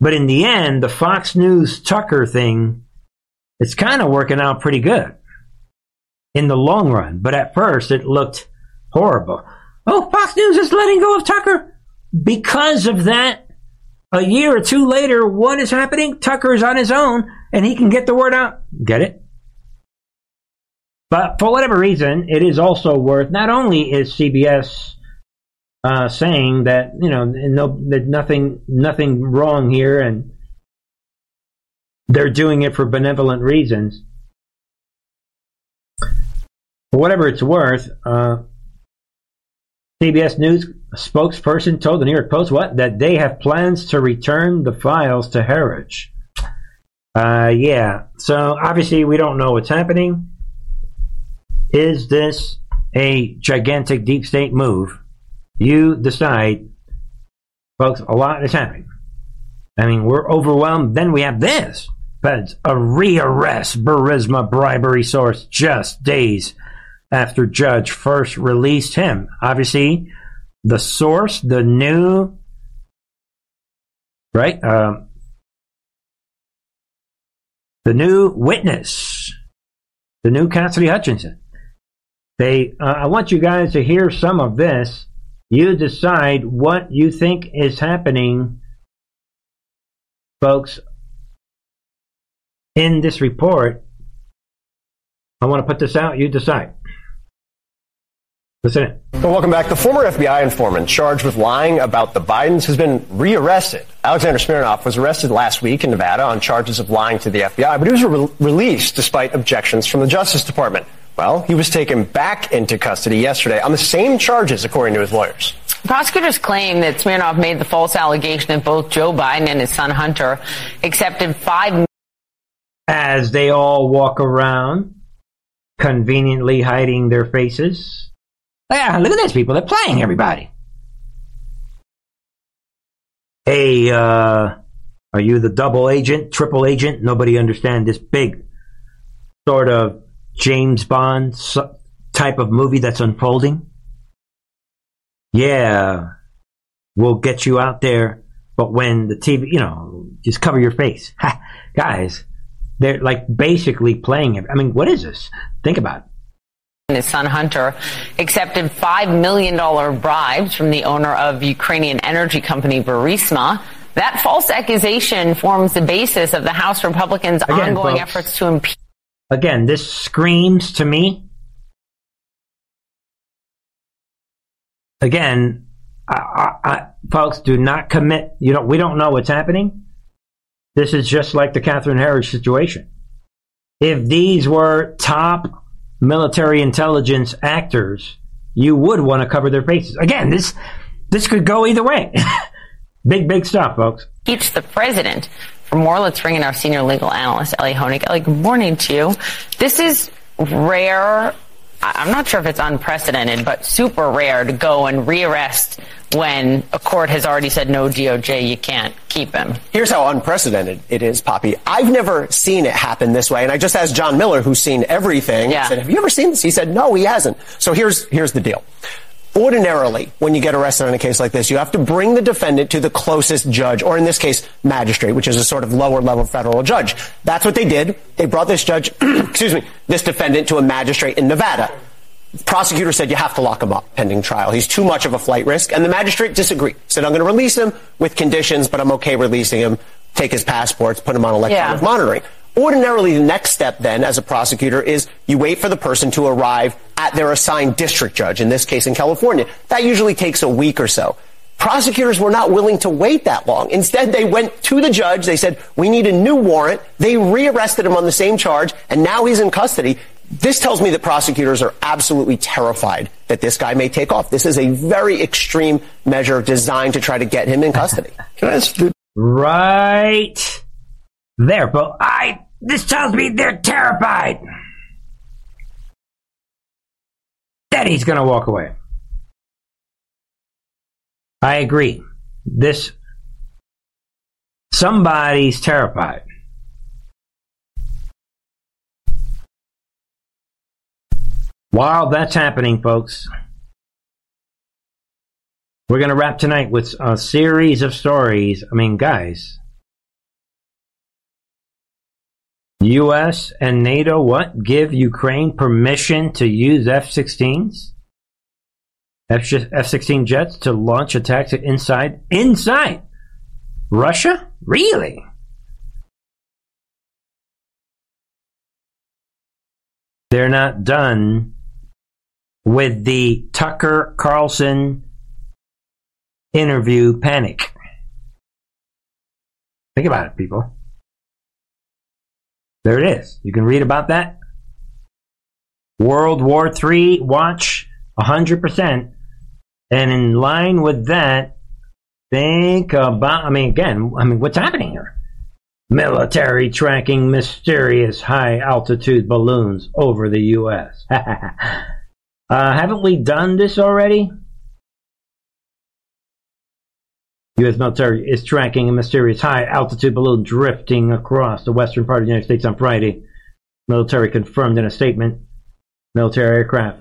But in the end, the Fox News Tucker thing, it's kind of working out pretty good in the long run. But at first, it looked horrible. Oh, Fox News is letting go of Tucker. Because of that, a year or two later, what is happening? Tucker is on his own and he can get the word out. Get it? But for whatever reason, it is also worth, not only is CBS uh, saying that, you know, no, that nothing, nothing wrong here and they're doing it for benevolent reasons. For whatever it's worth, uh, CBS News spokesperson told the New York Post what? That they have plans to return the files to Herridge. Uh, yeah. So obviously we don't know what's happening. Is this a gigantic deep state move? You decide, folks. A lot is happening. I mean, we're overwhelmed. Then we have this. But a rearrest Burisma bribery source just days after Judge first released him. Obviously, the source, the new, right? Um, the new witness, the new Cassidy Hutchinson. They, uh, I want you guys to hear some of this. You decide what you think is happening, folks, in this report. I want to put this out. You decide. Listen. Well, welcome back. The former FBI informant charged with lying about the Bidens has been rearrested. Alexander Smirnov was arrested last week in Nevada on charges of lying to the FBI, but he was re- released despite objections from the Justice Department. Well, he was taken back into custody yesterday on the same charges, according to his lawyers. Prosecutors claim that Smirnov made the false allegation that both Joe Biden and his son Hunter accepted five. As they all walk around, conveniently hiding their faces yeah, look at this, people. They're playing everybody. Hey, uh, Are you the double agent, triple agent? Nobody understand this big sort of James Bond type of movie that's unfolding. Yeah, we'll get you out there, but when the TV, you know, just cover your face. <laughs> Ha, guys, they're like basically playing it. I mean, what is this? Think about it. His son Hunter accepted $5 million bribes from the owner of Ukrainian energy company Burisma. That false accusation forms the basis of the House Republicans' Again, ongoing folks, efforts to impeach. Again, this screams to me. Again, I, I, I, folks, do not commit. You know, we don't know what's happening. This is just like the Catherine Herridge situation. If these were top military intelligence actors, you would want to cover their faces. Again, this this could go either way. <laughs> big, big stuff, folks. Teach the president. For more, let's bring in our senior legal analyst, Elie Honig. Elie, good morning to you. This is rare. I'm not sure if it's unprecedented, but super rare to go and rearrest when a court has already said no DOJ, you can't keep him. Here's how unprecedented it is, Poppy. I've never seen it happen this way, and I just asked John Miller, who's seen everything. Yeah. Said, "Have you ever seen this?" He said, "No, he hasn't." So here's here's the deal. Ordinarily, when you get arrested on a case like this, you have to bring the defendant to the closest judge, or in this case, magistrate, which is a sort of lower level federal judge. That's what they did. They brought this judge, <clears throat> excuse me, this defendant to a magistrate in Nevada prosecutor said you have to lock him up pending trial. He's too much of a flight risk. And the magistrate disagreed. Said, I'm going to release him with conditions, but I'm okay releasing him. Take his passports, put him on electronic yeah. monitoring. Ordinarily, the next step then, as a prosecutor, is you wait for the person to arrive at their assigned district judge, in this case in California. That usually takes a week or so. Prosecutors were not willing to wait that long. Instead, they went to the judge. They said, we need a new warrant. They rearrested him on the same charge, and now he's in custody. This tells me that prosecutors are absolutely terrified that this guy may take off. This is a very extreme measure designed to try to get him in custody. <laughs> right there, but I this tells me they're terrified that he's going to walk away. I agree. This somebody's terrified. While that's happening, folks, we're going to wrap tonight with a series of stories. I mean, guys, U.S. and NATO what give Ukraine permission to use F-16s, F-16 jets to launch attacks inside inside Russia? Really? They're not done with the Tucker Carlson interview panic. Think about it, people. There it is. You can read about that. World War III watch 100%. And in line with that, think about, I mean, again, I mean, what's happening here? Military tracking mysterious high altitude balloons over the U.S. <laughs> Uh, haven't we done this already? U.S. military is tracking a mysterious high altitude balloon drifting across the western part of the United States on Friday. Military confirmed in a statement. Military aircraft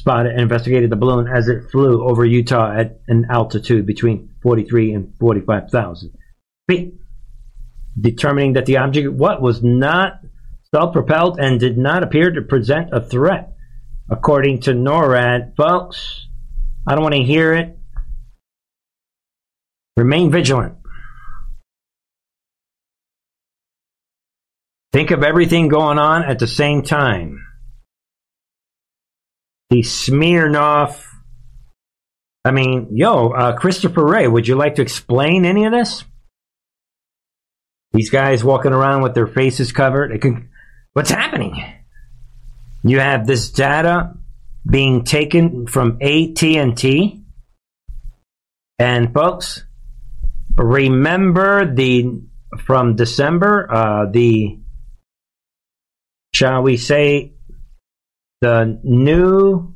spotted and investigated the balloon as it flew over Utah at an altitude between 43 and 45,000 feet, determining that the object what was not self-propelled and did not appear to present a threat according to NORAD. Folks, I don't want to hear it. Remain vigilant. Think of everything going on at the same time. The Smirnov. I mean, yo, uh, Christopher Wray, would you like to explain any of this? These guys walking around with their faces covered. Can, what's happening? You have this data being taken from AT&T. And folks, remember the from December, uh, the shall we say the new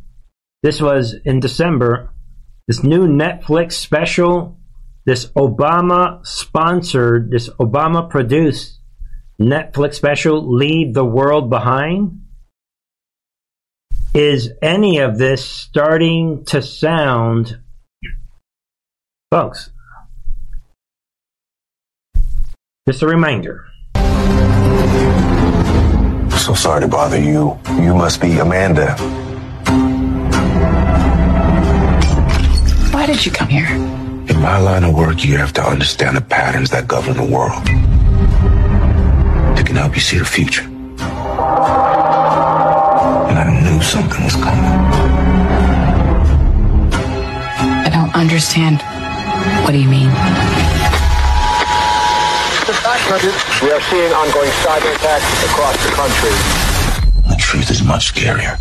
this was in December, this new Netflix special, this Obama sponsored, this Obama produced Netflix special, Leave the World Behind? Is any of this starting to sound, folks? Just a reminder. So sorry to bother you. You must be Amanda. Why did you come here? In my line of work, you have to understand the patterns that govern the world. They can help you see the future. And I knew something was coming. I don't understand. What do you mean? We are seeing ongoing cyber attacks across the country. The truth is much scarier.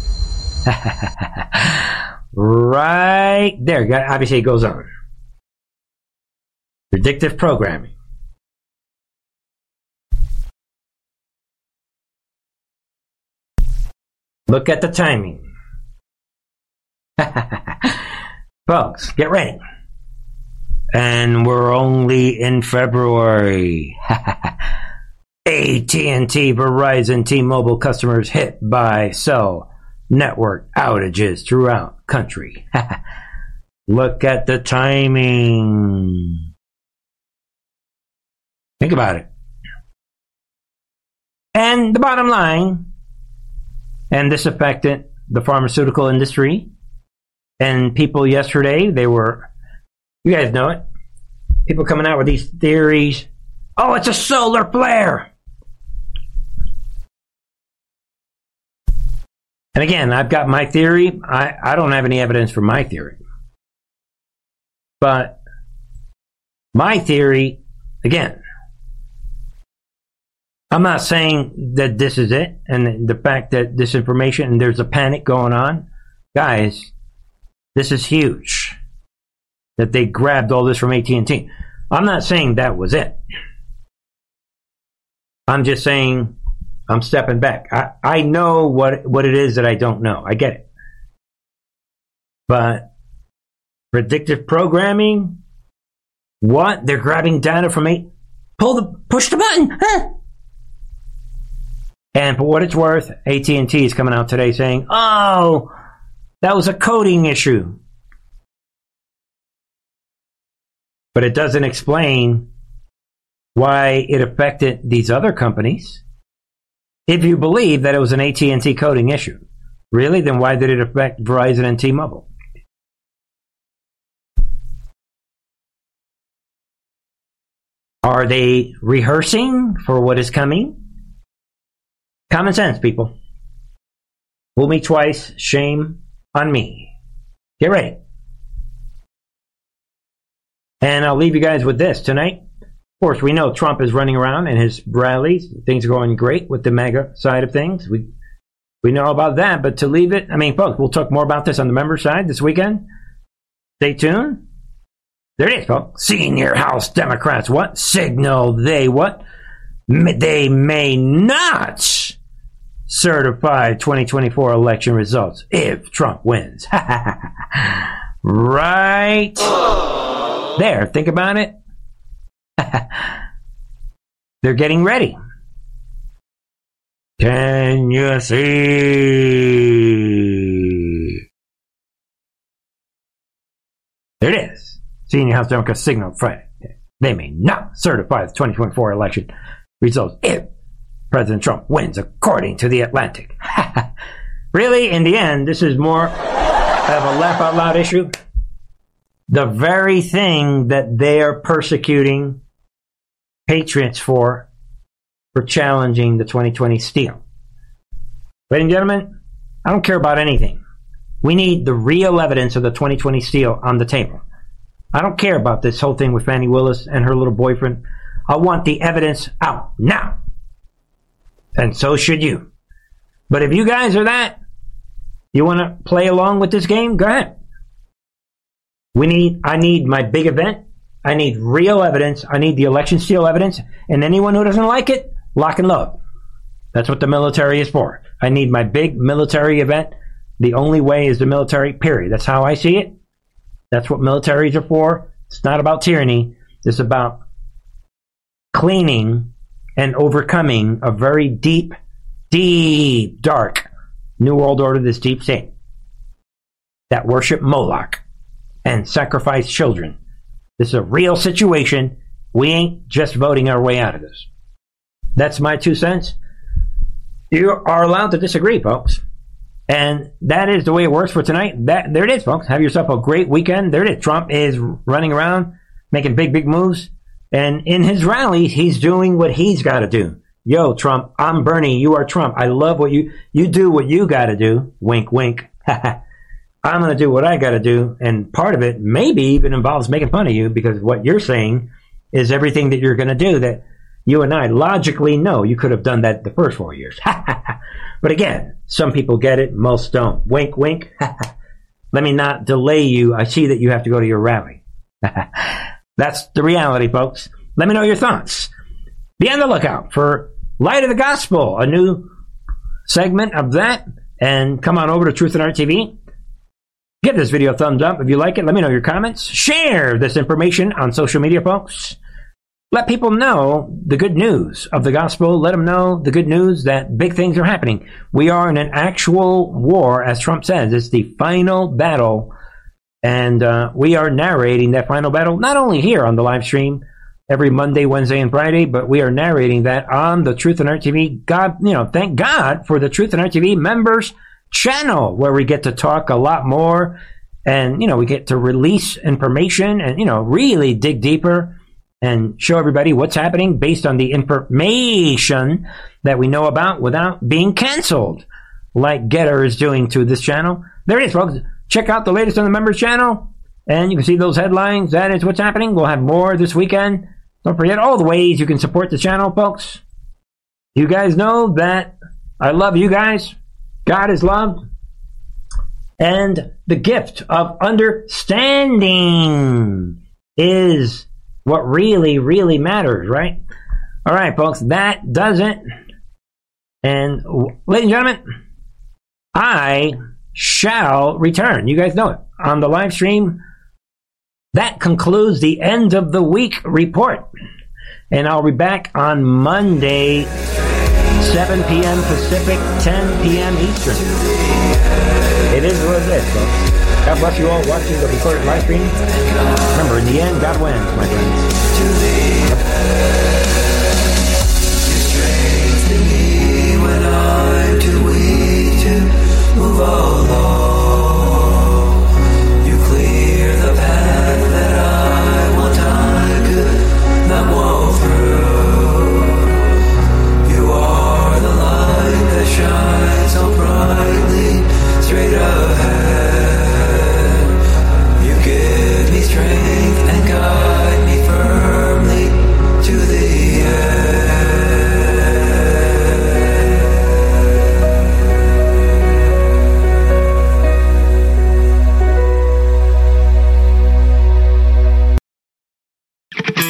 <laughs> right there. Obviously, it goes on. Predictive programming. Look at the timing. <laughs> Folks, get ready. And we're only in February. <laughs> AT&T, Verizon, T-Mobile customers hit by cell network outages throughout country. <laughs> Look at the timing. Think about it. And the bottom line, and this affected the pharmaceutical industry and people yesterday, they were, you guys know it, people coming out with these theories. Oh, it's a solar flare. And again, I've got my theory. I, I don't have any evidence for my theory. But my theory, again, I'm not saying that this is it, and the fact that this information and there's a panic going on, guys, this is huge. That they grabbed all this from AT&T. I'm not saying that was it. I'm just saying I'm stepping back. I, I know what what it is that I don't know. I get it. But predictive programming, what? They're grabbing data from eight. Pull the push the button. Huh? And for what it's worth, AT&T is coming out today saying, "Oh, that was a coding issue." But it doesn't explain why it affected these other companies. If you believe that it was an AT&T coding issue, really, then why did it affect Verizon and T-Mobile? Are they rehearsing for what is coming? Common sense, people. Fool me twice, shame on me. Get ready. And I'll leave you guys with this tonight. Of course, we know Trump is running around in his rallies. Things are going great with the mega side of things. We we know about that, but to leave it, I mean, folks, we'll talk more about this on the member side this weekend. Stay tuned. There it is, folks. Senior House Democrats what signal they what they may not certify 2024 election results if Trump wins. <laughs> right there. Think about it. <laughs> They're getting ready. Can you see? There it is. Senior House Democrats signaled Friday. They may not certify the 2024 election results if President Trump wins, according to The Atlantic. <laughs> really, in the end, this is more of a laugh out loud issue. The very thing that they are persecuting patriots for, for challenging the 2020 steal. Ladies and gentlemen, I don't care about anything. We need the real evidence of the 2020 steal on the table. I don't care about this whole thing with Fani Willis and her little boyfriend. I want the evidence out now. And so should you. But if you guys are that, you want to play along with this game, go ahead. We need, I need my big event I need real evidence. I need the election steal evidence. And anyone who doesn't like it, lock and load. That's what the military is for. I need my big military event. The only way is the military, period. That's how I see it. That's what militaries are for. It's not about tyranny. It's about cleaning and overcoming a very deep, deep, dark New World Order, this deep state that worship Moloch and sacrifice children. This is a real situation. We ain't just voting our way out of this. That's my two cents. You are allowed to disagree, folks. And that is the way it works for tonight. That there it is, folks. Have yourself a great weekend. There it is. Trump is running around making big, big moves. And in his rallies, he's doing what he's got to do. Yo, Trump, I'm Bernie. You are Trump. I love what you you do. What you got to do. Wink, wink. <laughs> I'm going to do what I got to do. And part of it maybe even involves making fun of you because what you're saying is everything that you're going to do that you and I logically know you could have done that the first four years. <laughs> but again, some people get it, most don't. Wink, wink. <laughs> Let me not delay you. I see that you have to go to your rally. <laughs> That's the reality, folks. Let me know your thoughts. Be on the lookout for Light of the Gospel, a new segment of that. And come on over to Truth and Art TV. Give this video a thumbs up if you like it. Let me know your comments. Share this information on social media, folks. Let people know the good news of the gospel. Let them know the good news that big things are happening. We are in an actual war, as Trump says. It's the final battle. And uh, we are narrating that final battle, not only here on the live stream every Monday, Wednesday, and Friday, but we are narrating that on the Truth and Art TV. God, you know, thank God for the Truth and Art TV members channel where we get to talk a lot more and, you know, we get to release information and, you know, really dig deeper and show everybody what's happening based on the information that we know about without being canceled, like Gettr is doing to this channel. There it is, folks. Check out the latest on the members channel, and you can see those headlines. That is what's happening. We'll have more this weekend. Don't forget all the ways you can support the channel, folks. You guys know that I love you guys. God is love. And the gift of understanding is what really, really matters, right? All right, folks, that does it. And ladies and gentlemen, I shall return. You guys know it on the live stream. That concludes the end of the week report. And I'll be back on Monday 7 p.m. Pacific, 10 p.m. Eastern. It is what it is, folks. God bless you all watching the recorded live stream. Remember, in the end, God wins, my friends.